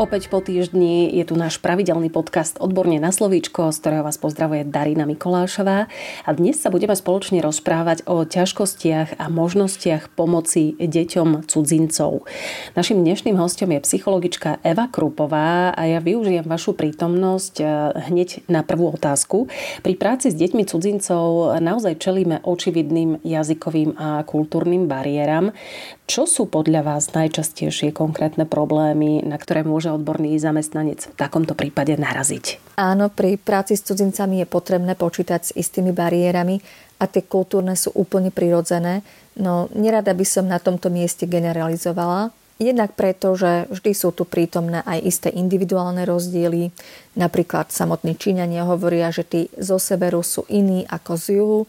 Opäť po týždni je tu náš pravidelný podcast Odborne na slovíčko, z ktorého vás pozdravuje Darina Mikolášová. A dnes sa budeme spoločne rozprávať o ťažkostiach a možnostiach pomoci deťom cudzincov. Našim dnešným hostom je psychologička Eva Krupová a ja využijem vašu prítomnosť eh, hneď na prvú otázku. Pri práci s deťmi cudzincov naozaj čelíme očividným jazykovým a kultúrnym bariéram. Čo sú podľa vás najčastejšie konkrétne problémy, na ktoré môže odborný zamestnanec v takomto prípade naraziť? Áno, pri práci s cudzincami je potrebné počítať s istými bariérami a tie kultúrne sú úplne prirodzené, no nerada by som na tomto mieste generalizovala. Jednak preto, že vždy sú tu prítomné aj isté individuálne rozdiely. Napríklad samotní Číňania hovoria, že tí zo severu sú iní ako z juhu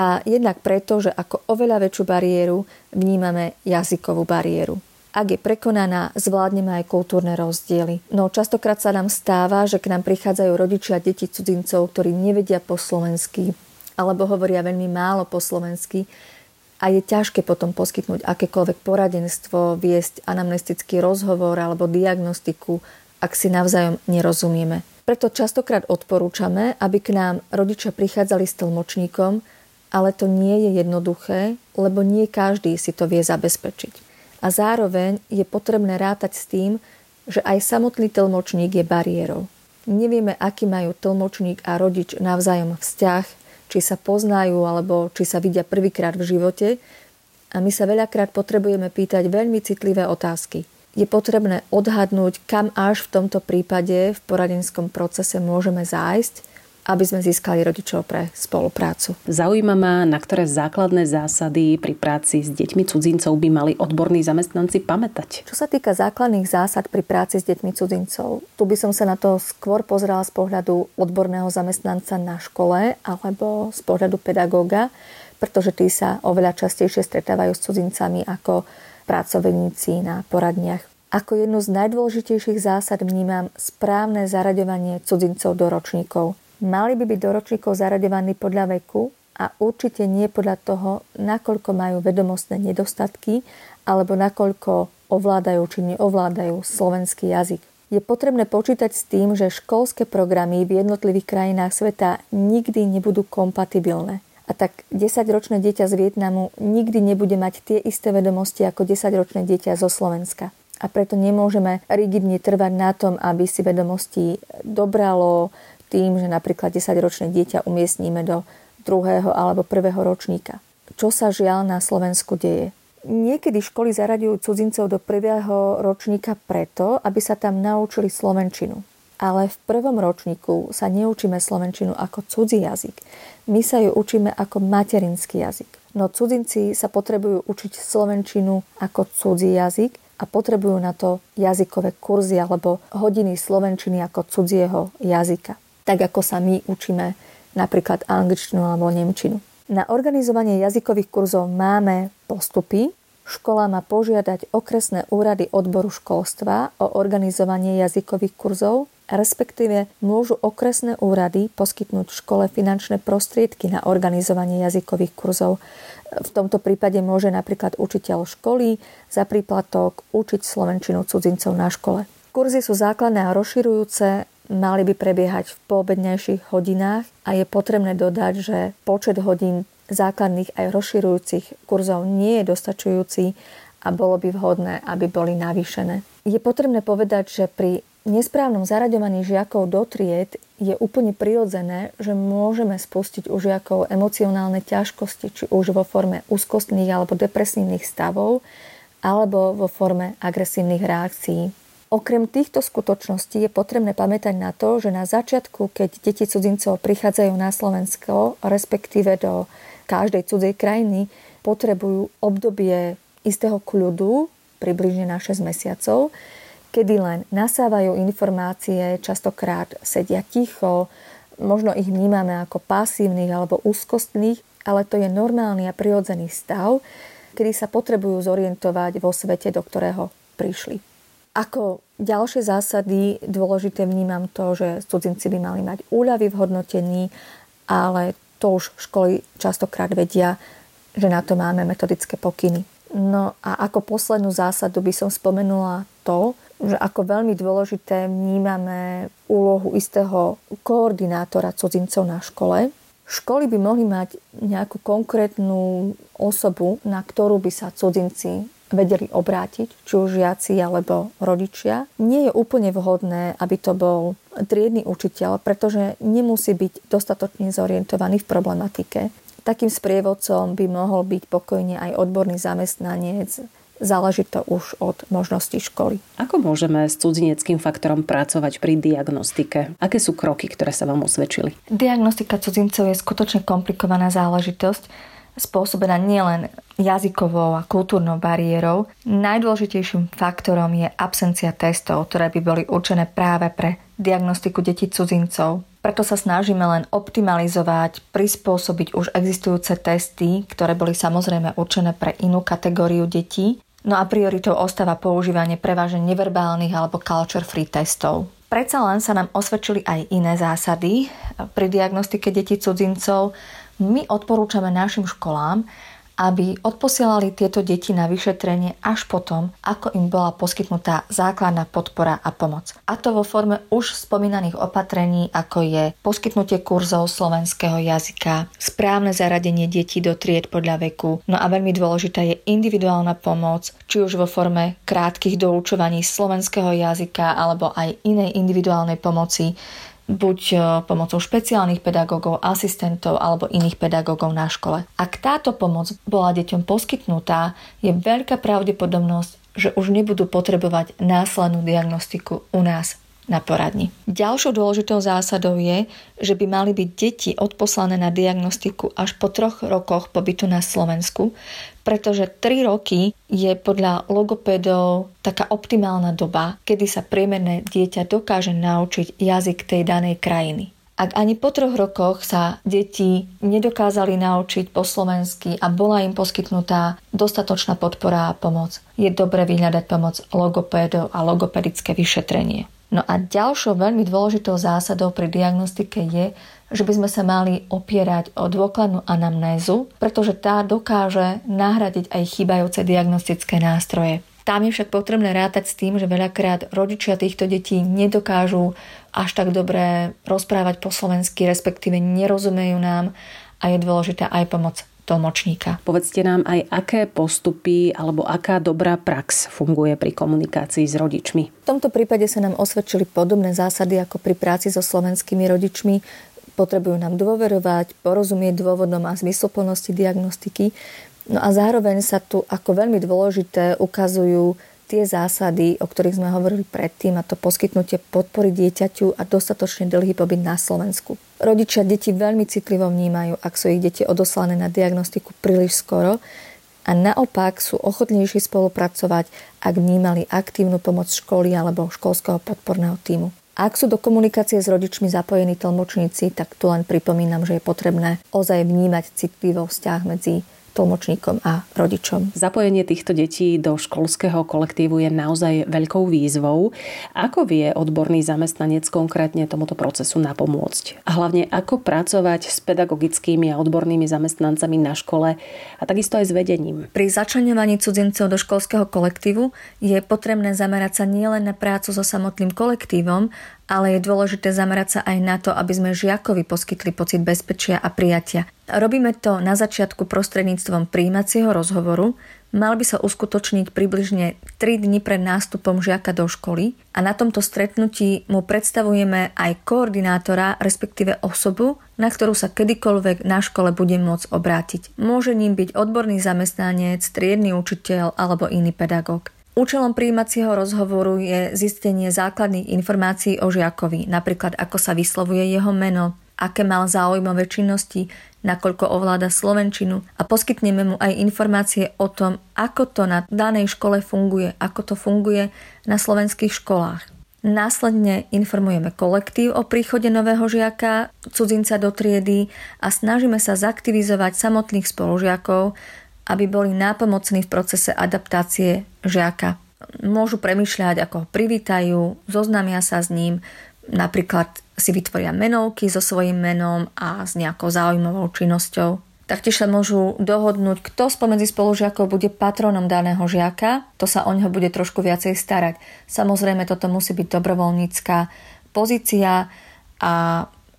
a jednak preto, že ako oveľa väčšiu bariéru vnímame jazykovú bariéru. Ak je prekonaná, zvládneme aj kultúrne rozdiely. No častokrát sa nám stáva, že k nám prichádzajú rodičia deti cudzincov, ktorí nevedia po slovensky alebo hovoria veľmi málo po slovensky a je ťažké potom poskytnúť akékoľvek poradenstvo, viesť anamnestický rozhovor alebo diagnostiku, ak si navzájom nerozumieme. Preto častokrát odporúčame, aby k nám rodičia prichádzali s tlmočníkom, ale to nie je jednoduché, lebo nie každý si to vie zabezpečiť. A zároveň je potrebné rátať s tým, že aj samotný tlmočník je bariérou. Nevieme, aký majú tlmočník a rodič navzájom vzťah, či sa poznajú alebo či sa vidia prvýkrát v živote a my sa veľakrát potrebujeme pýtať veľmi citlivé otázky. Je potrebné odhadnúť, kam až v tomto prípade v poradenskom procese môžeme zájsť aby sme získali rodičov pre spoluprácu. Zaujíma ma, na ktoré základné zásady pri práci s deťmi cudzincov by mali odborní zamestnanci pamätať. Čo sa týka základných zásad pri práci s deťmi cudzincov, tu by som sa na to skôr pozrela z pohľadu odborného zamestnanca na škole alebo z pohľadu pedagóga, pretože tí sa oveľa častejšie stretávajú s cudzincami ako pracovníci na poradniach. Ako jednu z najdôležitejších zásad vnímam správne zaraďovanie cudzincov do ročníkov. Mali by byť do ročníkov zaraďovaní podľa veku a určite nie podľa toho, nakoľko majú vedomostné nedostatky alebo nakoľko ovládajú či neovládajú slovenský jazyk. Je potrebné počítať s tým, že školské programy v jednotlivých krajinách sveta nikdy nebudú kompatibilné. A tak 10-ročné dieťa z Vietnamu nikdy nebude mať tie isté vedomosti ako 10-ročné dieťa zo Slovenska. A preto nemôžeme rigidne trvať na tom, aby si vedomosti dobralo, tým, že napríklad 10-ročné dieťa umiestníme do druhého alebo prvého ročníka. Čo sa žiaľ na Slovensku deje? Niekedy školy zaraďujú cudzincov do prvého ročníka preto, aby sa tam naučili slovenčinu. Ale v prvom ročníku sa neučíme slovenčinu ako cudzí jazyk. My sa ju učíme ako materinský jazyk. No cudzinci sa potrebujú učiť slovenčinu ako cudzí jazyk a potrebujú na to jazykové kurzy alebo hodiny slovenčiny ako cudzieho jazyka tak ako sa my učíme napríklad angličtinu alebo nemčinu. Na organizovanie jazykových kurzov máme postupy. Škola má požiadať okresné úrady odboru školstva o organizovanie jazykových kurzov, respektíve môžu okresné úrady poskytnúť škole finančné prostriedky na organizovanie jazykových kurzov. V tomto prípade môže napríklad učiteľ školy za príplatok učiť slovenčinu cudzincov na škole. Kurzy sú základné a rozširujúce mali by prebiehať v poobednejších hodinách a je potrebné dodať, že počet hodín základných aj rozširujúcich kurzov nie je dostačujúci a bolo by vhodné, aby boli navýšené. Je potrebné povedať, že pri nesprávnom zaraďovaní žiakov do tried je úplne prirodzené, že môžeme spustiť u žiakov emocionálne ťažkosti, či už vo forme úzkostných alebo depresívnych stavov, alebo vo forme agresívnych reakcií. Okrem týchto skutočností je potrebné pamätať na to, že na začiatku, keď deti cudzincov prichádzajú na Slovensko, respektíve do každej cudzej krajiny, potrebujú obdobie istého kľudu, približne na 6 mesiacov, kedy len nasávajú informácie, častokrát sedia ticho, možno ich vnímame ako pasívnych alebo úzkostných, ale to je normálny a prirodzený stav, kedy sa potrebujú zorientovať vo svete, do ktorého prišli. Ako ďalšie zásady dôležité vnímam to, že cudzinci by mali mať úľavy v hodnotení, ale to už školy častokrát vedia, že na to máme metodické pokyny. No a ako poslednú zásadu by som spomenula to, že ako veľmi dôležité vnímame úlohu istého koordinátora cudzincov na škole. Školy by mohli mať nejakú konkrétnu osobu, na ktorú by sa cudzinci vedeli obrátiť, či už žiaci alebo rodičia. Nie je úplne vhodné, aby to bol triedny učiteľ, pretože nemusí byť dostatočne zorientovaný v problematike. Takým sprievodcom by mohol byť pokojne aj odborný zamestnanec, záleží to už od možností školy. Ako môžeme s cudzineckým faktorom pracovať pri diagnostike? Aké sú kroky, ktoré sa vám osvedčili? Diagnostika cudzincov je skutočne komplikovaná záležitosť spôsobená nielen jazykovou a kultúrnou bariérou. Najdôležitejším faktorom je absencia testov, ktoré by boli určené práve pre diagnostiku detí cudzincov. Preto sa snažíme len optimalizovať, prispôsobiť už existujúce testy, ktoré boli samozrejme určené pre inú kategóriu detí. No a prioritou ostáva používanie prevažne neverbálnych alebo culture-free testov. Predsa len sa nám osvedčili aj iné zásady pri diagnostike detí cudzincov, my odporúčame našim školám, aby odposielali tieto deti na vyšetrenie až potom, ako im bola poskytnutá základná podpora a pomoc. A to vo forme už spomínaných opatrení, ako je poskytnutie kurzov slovenského jazyka, správne zaradenie detí do tried podľa veku, no a veľmi dôležitá je individuálna pomoc, či už vo forme krátkých doučovaní slovenského jazyka alebo aj inej individuálnej pomoci buď e, pomocou špeciálnych pedagógov, asistentov alebo iných pedagógov na škole. Ak táto pomoc bola deťom poskytnutá, je veľká pravdepodobnosť, že už nebudú potrebovať následnú diagnostiku u nás na poradni. Ďalšou dôležitou zásadou je, že by mali byť deti odposlané na diagnostiku až po troch rokoch pobytu na Slovensku, pretože 3 roky je podľa logopédov taká optimálna doba, kedy sa priemerné dieťa dokáže naučiť jazyk tej danej krajiny. Ak ani po troch rokoch sa deti nedokázali naučiť po slovensky a bola im poskytnutá dostatočná podpora a pomoc, je dobre vyhľadať pomoc logopédov a logopedické vyšetrenie. No a ďalšou veľmi dôležitou zásadou pri diagnostike je, že by sme sa mali opierať o dôkladnú anamnézu, pretože tá dokáže nahradiť aj chýbajúce diagnostické nástroje. Tam je však potrebné rátať s tým, že veľakrát rodičia týchto detí nedokážu až tak dobre rozprávať po slovensky, respektíve nerozumejú nám a je dôležitá aj pomoc tlmočníka. Povedzte nám aj, aké postupy alebo aká dobrá prax funguje pri komunikácii s rodičmi. V tomto prípade sa nám osvedčili podobné zásady ako pri práci so slovenskými rodičmi. Potrebujú nám dôverovať, porozumieť dôvodom a zmysluplnosti diagnostiky. No a zároveň sa tu ako veľmi dôležité ukazujú tie zásady, o ktorých sme hovorili predtým, a to poskytnutie podpory dieťaťu a dostatočne dlhý pobyt na Slovensku. Rodičia deti veľmi citlivo vnímajú, ak sú ich deti odoslané na diagnostiku príliš skoro a naopak sú ochotnejší spolupracovať, ak vnímali aktívnu pomoc školy alebo školského podporného týmu. Ak sú do komunikácie s rodičmi zapojení tlmočníci, tak tu len pripomínam, že je potrebné ozaj vnímať citlivo vzťah medzi tlmočníkom a rodičom. Zapojenie týchto detí do školského kolektívu je naozaj veľkou výzvou. Ako vie odborný zamestnanec konkrétne tomuto procesu napomôcť? A hlavne ako pracovať s pedagogickými a odbornými zamestnancami na škole a takisto aj s vedením? Pri začlenovaní cudzincov do školského kolektívu je potrebné zamerať sa nielen na prácu so samotným kolektívom, ale je dôležité zamerať sa aj na to, aby sme žiakovi poskytli pocit bezpečia a prijatia. Robíme to na začiatku prostredníctvom príjmacieho rozhovoru, mal by sa uskutočniť približne 3 dni pred nástupom žiaka do školy a na tomto stretnutí mu predstavujeme aj koordinátora, respektíve osobu, na ktorú sa kedykoľvek na škole bude môcť obrátiť. Môže ním byť odborný zamestnanec, triedny učiteľ alebo iný pedagóg. Účelom príjímacieho rozhovoru je zistenie základných informácií o žiakovi, napríklad ako sa vyslovuje jeho meno, aké mal záujmové činnosti, nakoľko ovláda slovenčinu a poskytneme mu aj informácie o tom, ako to na danej škole funguje, ako to funguje na slovenských školách. Následne informujeme kolektív o príchode nového žiaka, cudzinca do triedy a snažíme sa zaktivizovať samotných spolužiakov, aby boli nápomocní v procese adaptácie žiaka. môžu premyšľať, ako ho privítajú, zoznámia sa s ním, napríklad si vytvoria menovky so svojím menom a s nejakou zaujímavou činnosťou. Taktiež sa môžu dohodnúť, kto spomedzi spolužiakov bude patronom daného žiaka, to sa o neho bude trošku viacej starať. Samozrejme, toto musí byť dobrovoľnícká pozícia a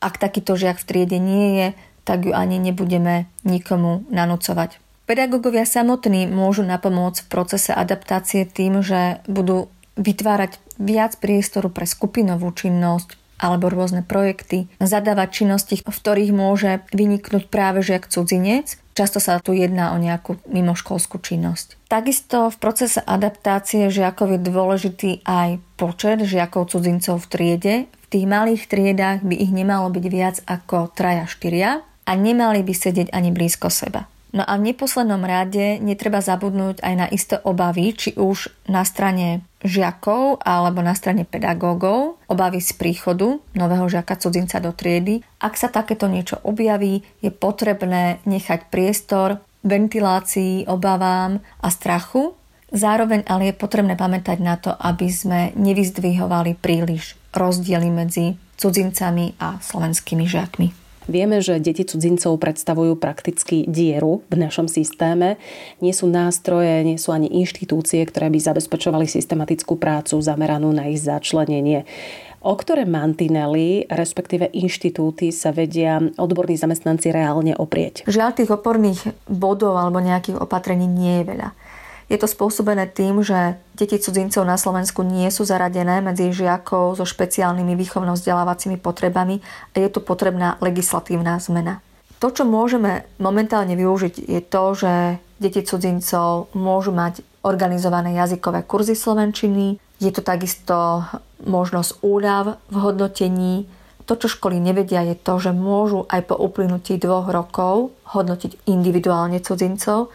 ak takýto žiak v triede nie je, tak ju ani nebudeme nikomu nanúcovať. Pedagógovia samotní môžu napomôcť v procese adaptácie tým, že budú vytvárať viac priestoru pre skupinovú činnosť, alebo rôzne projekty, zadávať činnosti, v ktorých môže vyniknúť práve žiak cudzinec. Často sa tu jedná o nejakú mimoškolskú činnosť. Takisto v procese adaptácie žiakov je dôležitý aj počet žiakov cudzincov v triede. V tých malých triedách by ich nemalo byť viac ako traja štyria a nemali by sedieť ani blízko seba. No a v neposlednom rade netreba zabudnúť aj na isté obavy, či už na strane žiakov alebo na strane pedagógov, obavy z príchodu nového žiaka cudzinca do triedy. Ak sa takéto niečo objaví, je potrebné nechať priestor ventilácii, obavám a strachu. Zároveň ale je potrebné pamätať na to, aby sme nevyzdvihovali príliš rozdiely medzi cudzincami a slovenskými žiakmi. Vieme, že deti cudzincov predstavujú prakticky dieru v našom systéme. Nie sú nástroje, nie sú ani inštitúcie, ktoré by zabezpečovali systematickú prácu zameranú na ich začlenenie. O ktoré mantinely, respektíve inštitúty sa vedia odborní zamestnanci reálne oprieť? Žiaľ, tých oporných bodov alebo nejakých opatrení nie je veľa. Je to spôsobené tým, že deti cudzincov na Slovensku nie sú zaradené medzi žiakov so špeciálnymi výchovno-vzdelávacími potrebami a je tu potrebná legislatívna zmena. To, čo môžeme momentálne využiť, je to, že deti cudzincov môžu mať organizované jazykové kurzy slovenčiny, je tu takisto možnosť úľav v hodnotení. To, čo školy nevedia, je to, že môžu aj po uplynutí dvoch rokov hodnotiť individuálne cudzincov,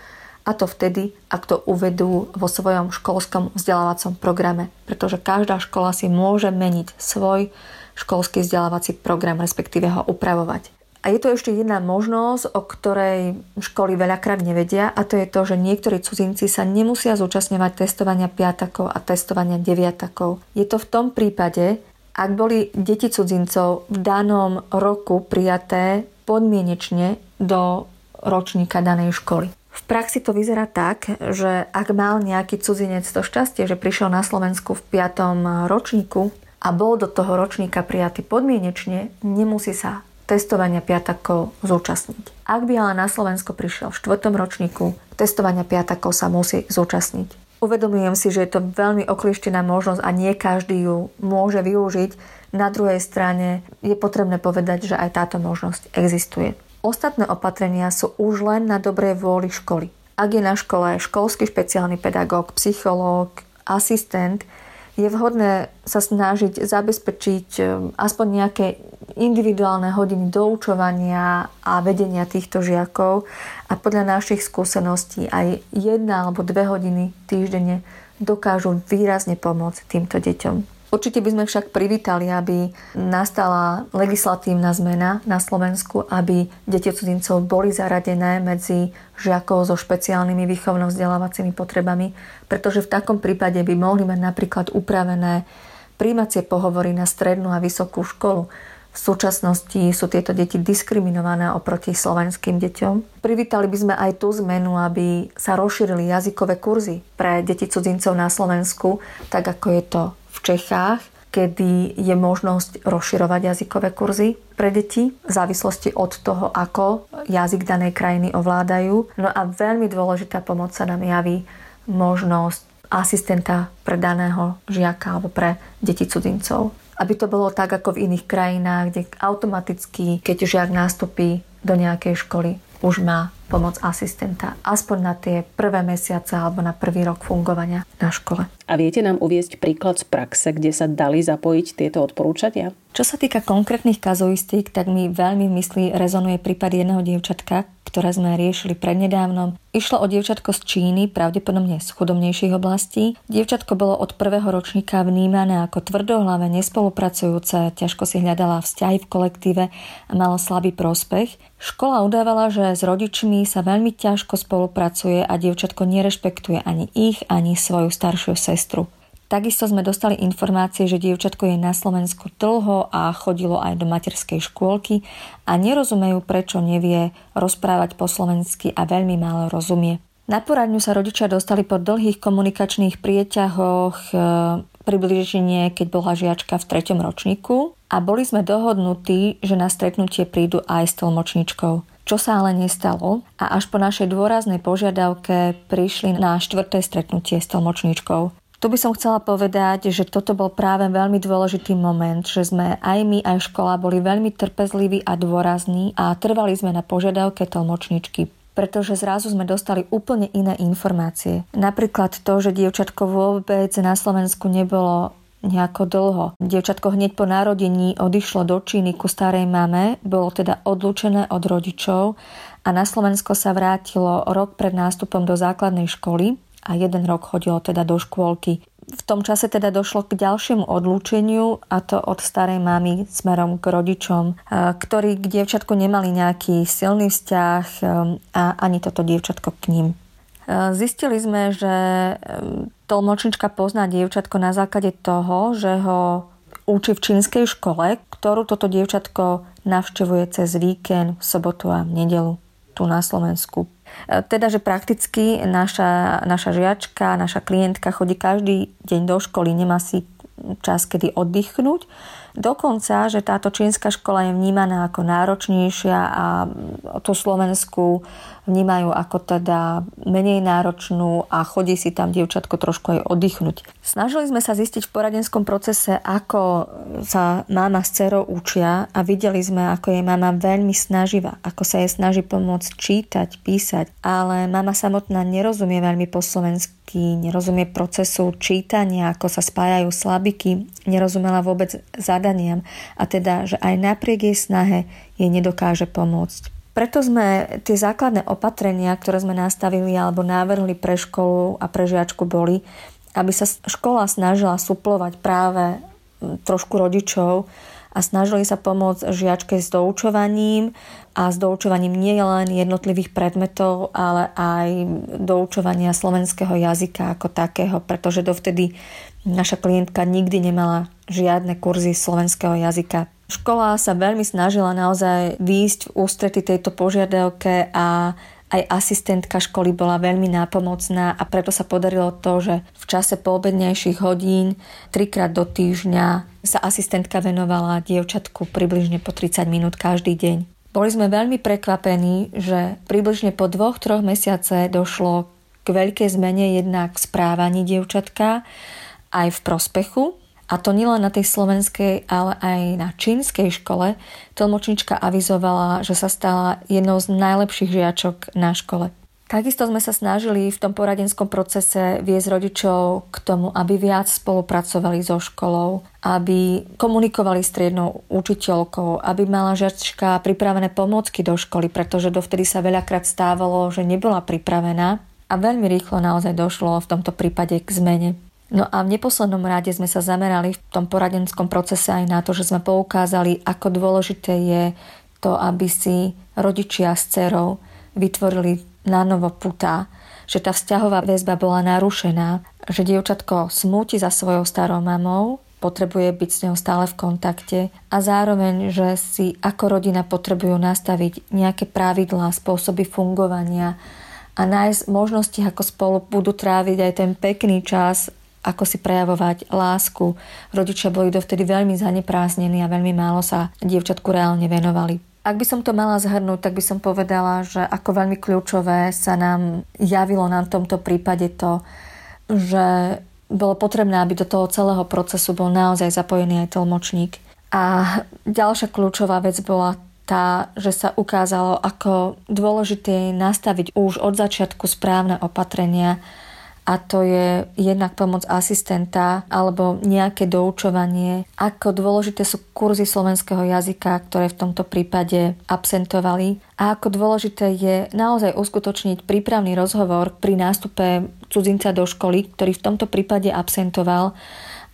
a to vtedy, ak to uvedú vo svojom školskom vzdelávacom programe, pretože každá škola si môže meniť svoj školský vzdelávací program, respektíve ho upravovať. A je tu ešte jedna možnosť, o ktorej školy veľakrát nevedia a to je to, že niektorí cudzinci sa nemusia zúčastňovať testovania piatakov a testovania deviatakov. Je to v tom prípade, ak boli deti cudzincov v danom roku prijaté podmienečne do ročníka danej školy. V praxi to vyzerá tak, že ak mal nejaký cudzinec to šťastie, že prišiel na Slovensku v 5. ročníku a bol do toho ročníka prijatý podmienečne, nemusí sa testovania piatakov zúčastniť. Ak by ale na Slovensko prišiel v 4. ročníku, testovania piatakov sa musí zúčastniť. Uvedomujem si, že je to veľmi oklieštená možnosť a nie každý ju môže využiť. Na druhej strane je potrebné povedať, že aj táto možnosť existuje. Ostatné opatrenia sú už len na dobrej vôli školy. Ak je na škole školský špeciálny pedagóg, psychológ, asistent, je vhodné sa snažiť zabezpečiť e, aspoň nejaké individuálne hodiny doučovania a vedenia týchto žiakov a podľa našich skúseností aj jedna alebo dve hodiny týždenne dokážu výrazne pomôcť týmto deťom. Určite by sme však privítali, aby nastala legislatívna zmena na Slovensku, aby deti cudzincov boli zaradené medzi žiakov so špeciálnymi výchovno-vzdelávacími potrebami, pretože v takom prípade by mohli mať napríklad upravené príjmacie pohovory na strednú a vysokú školu. V súčasnosti sú tieto deti diskriminované oproti slovenským deťom. Privítali by sme aj tú zmenu, aby sa rozšírili jazykové kurzy pre deti cudzincov na Slovensku, tak ako je to Čechách, kedy je možnosť rozširovať jazykové kurzy pre deti v závislosti od toho, ako jazyk danej krajiny ovládajú. No a veľmi dôležitá pomoc sa nám javí možnosť asistenta pre daného žiaka alebo pre deti cudzincov. Aby to bolo tak ako v iných krajinách, kde automaticky, keď žiak nástupí do nejakej školy, už má pomoc asistenta, aspoň na tie prvé mesiace alebo na prvý rok fungovania na škole. A viete nám uviesť príklad z praxe, kde sa dali zapojiť tieto odporúčania? Čo sa týka konkrétnych kazuistík, tak mi veľmi v mysli rezonuje prípad jedného dievčatka, ktoré sme riešili prednedávnom. Išlo o dievčatko z Číny, pravdepodobne z chudobnejších oblastí. Dievčatko bolo od prvého ročníka vnímané ako tvrdohlavé, nespolupracujúce, ťažko si hľadala vzťahy v kolektíve a malo slabý prospech. Škola udávala, že s rodičmi sa veľmi ťažko spolupracuje a dievčatko nerešpektuje ani ich, ani svoju staršiu sestru. Takisto sme dostali informácie, že dievčatko je na Slovensku dlho a chodilo aj do materskej škôlky a nerozumejú, prečo nevie rozprávať po slovensky a veľmi málo rozumie. Na poradňu sa rodičia dostali po dlhých komunikačných prieťahoch e, približne, keď bola žiačka v treťom ročníku a boli sme dohodnutí, že na stretnutie prídu aj s tlmočničkou. Čo sa ale nestalo a až po našej dôraznej požiadavke prišli na štvrté stretnutie s tlmočníčkou. Tu by som chcela povedať, že toto bol práve veľmi dôležitý moment, že sme aj my, aj škola boli veľmi trpezliví a dôrazní a trvali sme na požiadavke tlmočničky pretože zrazu sme dostali úplne iné informácie. Napríklad to, že dievčatko vôbec na Slovensku nebolo nejako dlho. Dievčatko hneď po narodení odišlo do Číny ku starej mame, bolo teda odlúčené od rodičov a na Slovensko sa vrátilo rok pred nástupom do základnej školy a jeden rok chodilo teda do škôlky. V tom čase teda došlo k ďalšiemu odlúčeniu a to od starej mamy smerom k rodičom, ktorí k dievčatku nemali nejaký silný vzťah a ani toto dievčatko k ním. Zistili sme, že tlmočnička pozná dievčatko na základe toho, že ho učí v čínskej škole, ktorú toto dievčatko navštevuje cez víkend, sobotu a nedelu tu na Slovensku. E, teda, že prakticky naša, naša žiačka, naša klientka chodí každý deň do školy, nemá si čas, kedy oddychnúť. Dokonca, že táto čínska škola je vnímaná ako náročnejšia a tú Slovensku vnímajú ako teda menej náročnú a chodí si tam dievčatko trošku aj oddychnúť. Snažili sme sa zistiť v poradenskom procese, ako sa mama s dcerou učia a videli sme, ako je mama veľmi snaživá, ako sa jej snaží pomôcť čítať, písať, ale mama samotná nerozumie veľmi po slovensky nerozumie procesu čítania, ako sa spájajú slabiky, nerozumela vôbec zadaniam a teda, že aj napriek jej snahe jej nedokáže pomôcť. Preto sme tie základné opatrenia, ktoré sme nastavili alebo návrhli pre školu a pre žiačku boli, aby sa škola snažila suplovať práve trošku rodičov a snažili sa pomôcť žiačke s doučovaním a s doučovaním nie len jednotlivých predmetov, ale aj doučovania slovenského jazyka ako takého, pretože dovtedy naša klientka nikdy nemala žiadne kurzy slovenského jazyka. Škola sa veľmi snažila naozaj výjsť v ústrety tejto požiadavke a aj asistentka školy bola veľmi nápomocná a preto sa podarilo to, že v čase poobednejších hodín trikrát do týždňa sa asistentka venovala dievčatku približne po 30 minút každý deň. Boli sme veľmi prekvapení, že približne po dvoch, troch mesiace došlo k veľkej zmene jednak v správaní dievčatka aj v prospechu a to nielen na tej slovenskej, ale aj na čínskej škole. Tlmočnička avizovala, že sa stala jednou z najlepších žiačok na škole. Takisto sme sa snažili v tom poradenskom procese viesť rodičov k tomu, aby viac spolupracovali so školou, aby komunikovali s triednou učiteľkou, aby mala žiačka pripravené pomôcky do školy, pretože dovtedy sa veľakrát stávalo, že nebola pripravená a veľmi rýchlo naozaj došlo v tomto prípade k zmene. No a v neposlednom rade sme sa zamerali v tom poradenskom procese aj na to, že sme poukázali, ako dôležité je to, aby si rodičia s dcerou vytvorili na novo putá, že tá vzťahová väzba bola narušená, že dievčatko smúti za svojou starou mamou, potrebuje byť s ňou stále v kontakte a zároveň, že si ako rodina potrebujú nastaviť nejaké pravidlá, spôsoby fungovania a nájsť možnosti, ako spolu budú tráviť aj ten pekný čas ako si prejavovať lásku. Rodičia boli dovtedy veľmi zanepráznení a veľmi málo sa dievčatku reálne venovali. Ak by som to mala zhrnúť, tak by som povedala, že ako veľmi kľúčové sa nám javilo na tomto prípade to, že bolo potrebné, aby do toho celého procesu bol naozaj zapojený aj tlmočník. A ďalšia kľúčová vec bola tá, že sa ukázalo, ako dôležité je nastaviť už od začiatku správne opatrenia, a to je jednak pomoc asistenta alebo nejaké doučovanie. Ako dôležité sú kurzy slovenského jazyka, ktoré v tomto prípade absentovali a ako dôležité je naozaj uskutočniť prípravný rozhovor pri nástupe cudzinca do školy, ktorý v tomto prípade absentoval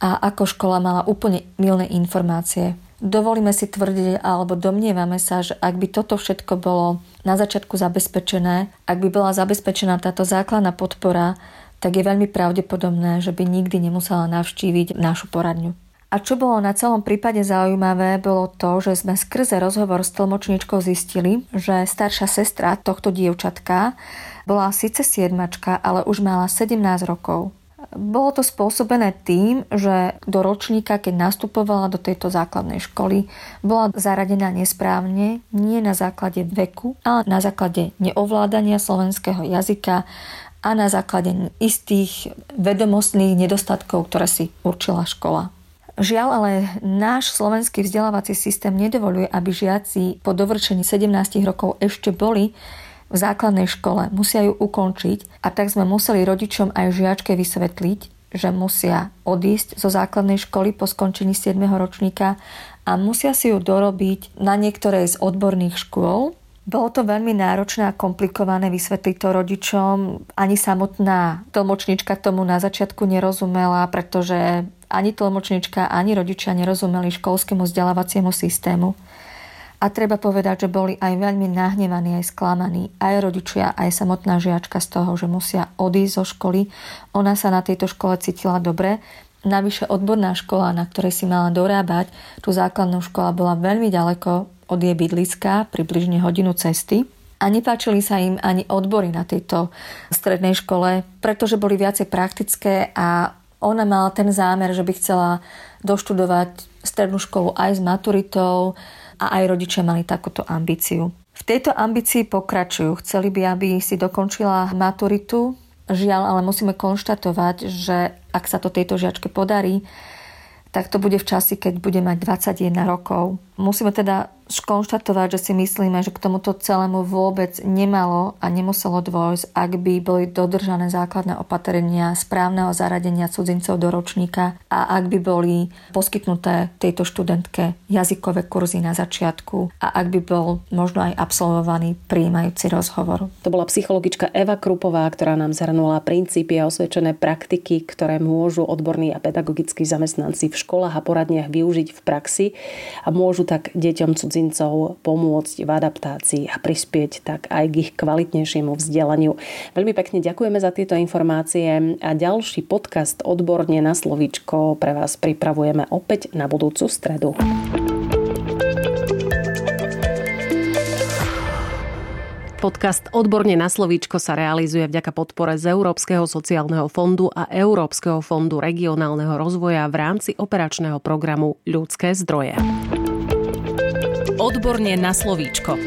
a ako škola mala úplne milné informácie. Dovolíme si tvrdiť alebo domnievame sa, že ak by toto všetko bolo na začiatku zabezpečené, ak by bola zabezpečená táto základná podpora, tak je veľmi pravdepodobné, že by nikdy nemusela navštíviť našu poradňu. A čo bolo na celom prípade zaujímavé, bolo to, že sme skrze rozhovor s tlmočníčkou zistili, že staršia sestra tohto dievčatka bola síce siedmačka, ale už mala 17 rokov. Bolo to spôsobené tým, že do ročníka, keď nastupovala do tejto základnej školy, bola zaradená nesprávne, nie na základe veku, ale na základe neovládania slovenského jazyka a na základe istých vedomostných nedostatkov, ktoré si určila škola. Žiaľ, ale náš slovenský vzdelávací systém nedovoluje, aby žiaci po dovršení 17 rokov ešte boli v základnej škole, musia ju ukončiť a tak sme museli rodičom aj žiačke vysvetliť, že musia odísť zo základnej školy po skončení 7. ročníka a musia si ju dorobiť na niektorej z odborných škôl. Bolo to veľmi náročné a komplikované vysvetliť to rodičom. Ani samotná tlmočnička tomu na začiatku nerozumela, pretože ani tlmočnička, ani rodičia nerozumeli školskému vzdelávaciemu systému. A treba povedať, že boli aj veľmi nahnevaní, aj sklamaní, aj rodičia, aj samotná žiačka z toho, že musia odísť zo školy. Ona sa na tejto škole cítila dobre. Navyše odborná škola, na ktorej si mala dorábať, tú základnú škola bola veľmi ďaleko od jej bydliska, približne hodinu cesty. A nepáčili sa im ani odbory na tejto strednej škole, pretože boli viacej praktické a ona mala ten zámer, že by chcela doštudovať strednú školu aj s maturitou a aj rodičia mali takúto ambíciu. V tejto ambícii pokračujú. Chceli by, aby si dokončila maturitu. Žiaľ, ale musíme konštatovať, že ak sa to tejto žiačke podarí, tak to bude v časi, keď bude mať 21 rokov. Musíme teda skonštatovať, že si myslíme, že k tomuto celému vôbec nemalo a nemuselo dôjsť, ak by boli dodržané základné opatrenia správneho zaradenia cudzincov do ročníka a ak by boli poskytnuté tejto študentke jazykové kurzy na začiatku a ak by bol možno aj absolvovaný príjmajúci rozhovor. To bola psychologička Eva Krupová, ktorá nám zhrnula princípy a osvedčené praktiky, ktoré môžu odborní a pedagogickí zamestnanci v školách a poradniach využiť v praxi a môžu tak deťom cudzincov cudzincov pomôcť v adaptácii a prispieť tak aj k ich kvalitnejšiemu vzdelaniu. Veľmi pekne ďakujeme za tieto informácie a ďalší podcast Odborne na slovíčko pre vás pripravujeme opäť na budúcu stredu. Podcast Odborne na slovíčko sa realizuje vďaka podpore z Európskeho sociálneho fondu a Európskeho fondu regionálneho rozvoja v rámci operačného programu Ľudské zdroje. Odborne na slovíčko.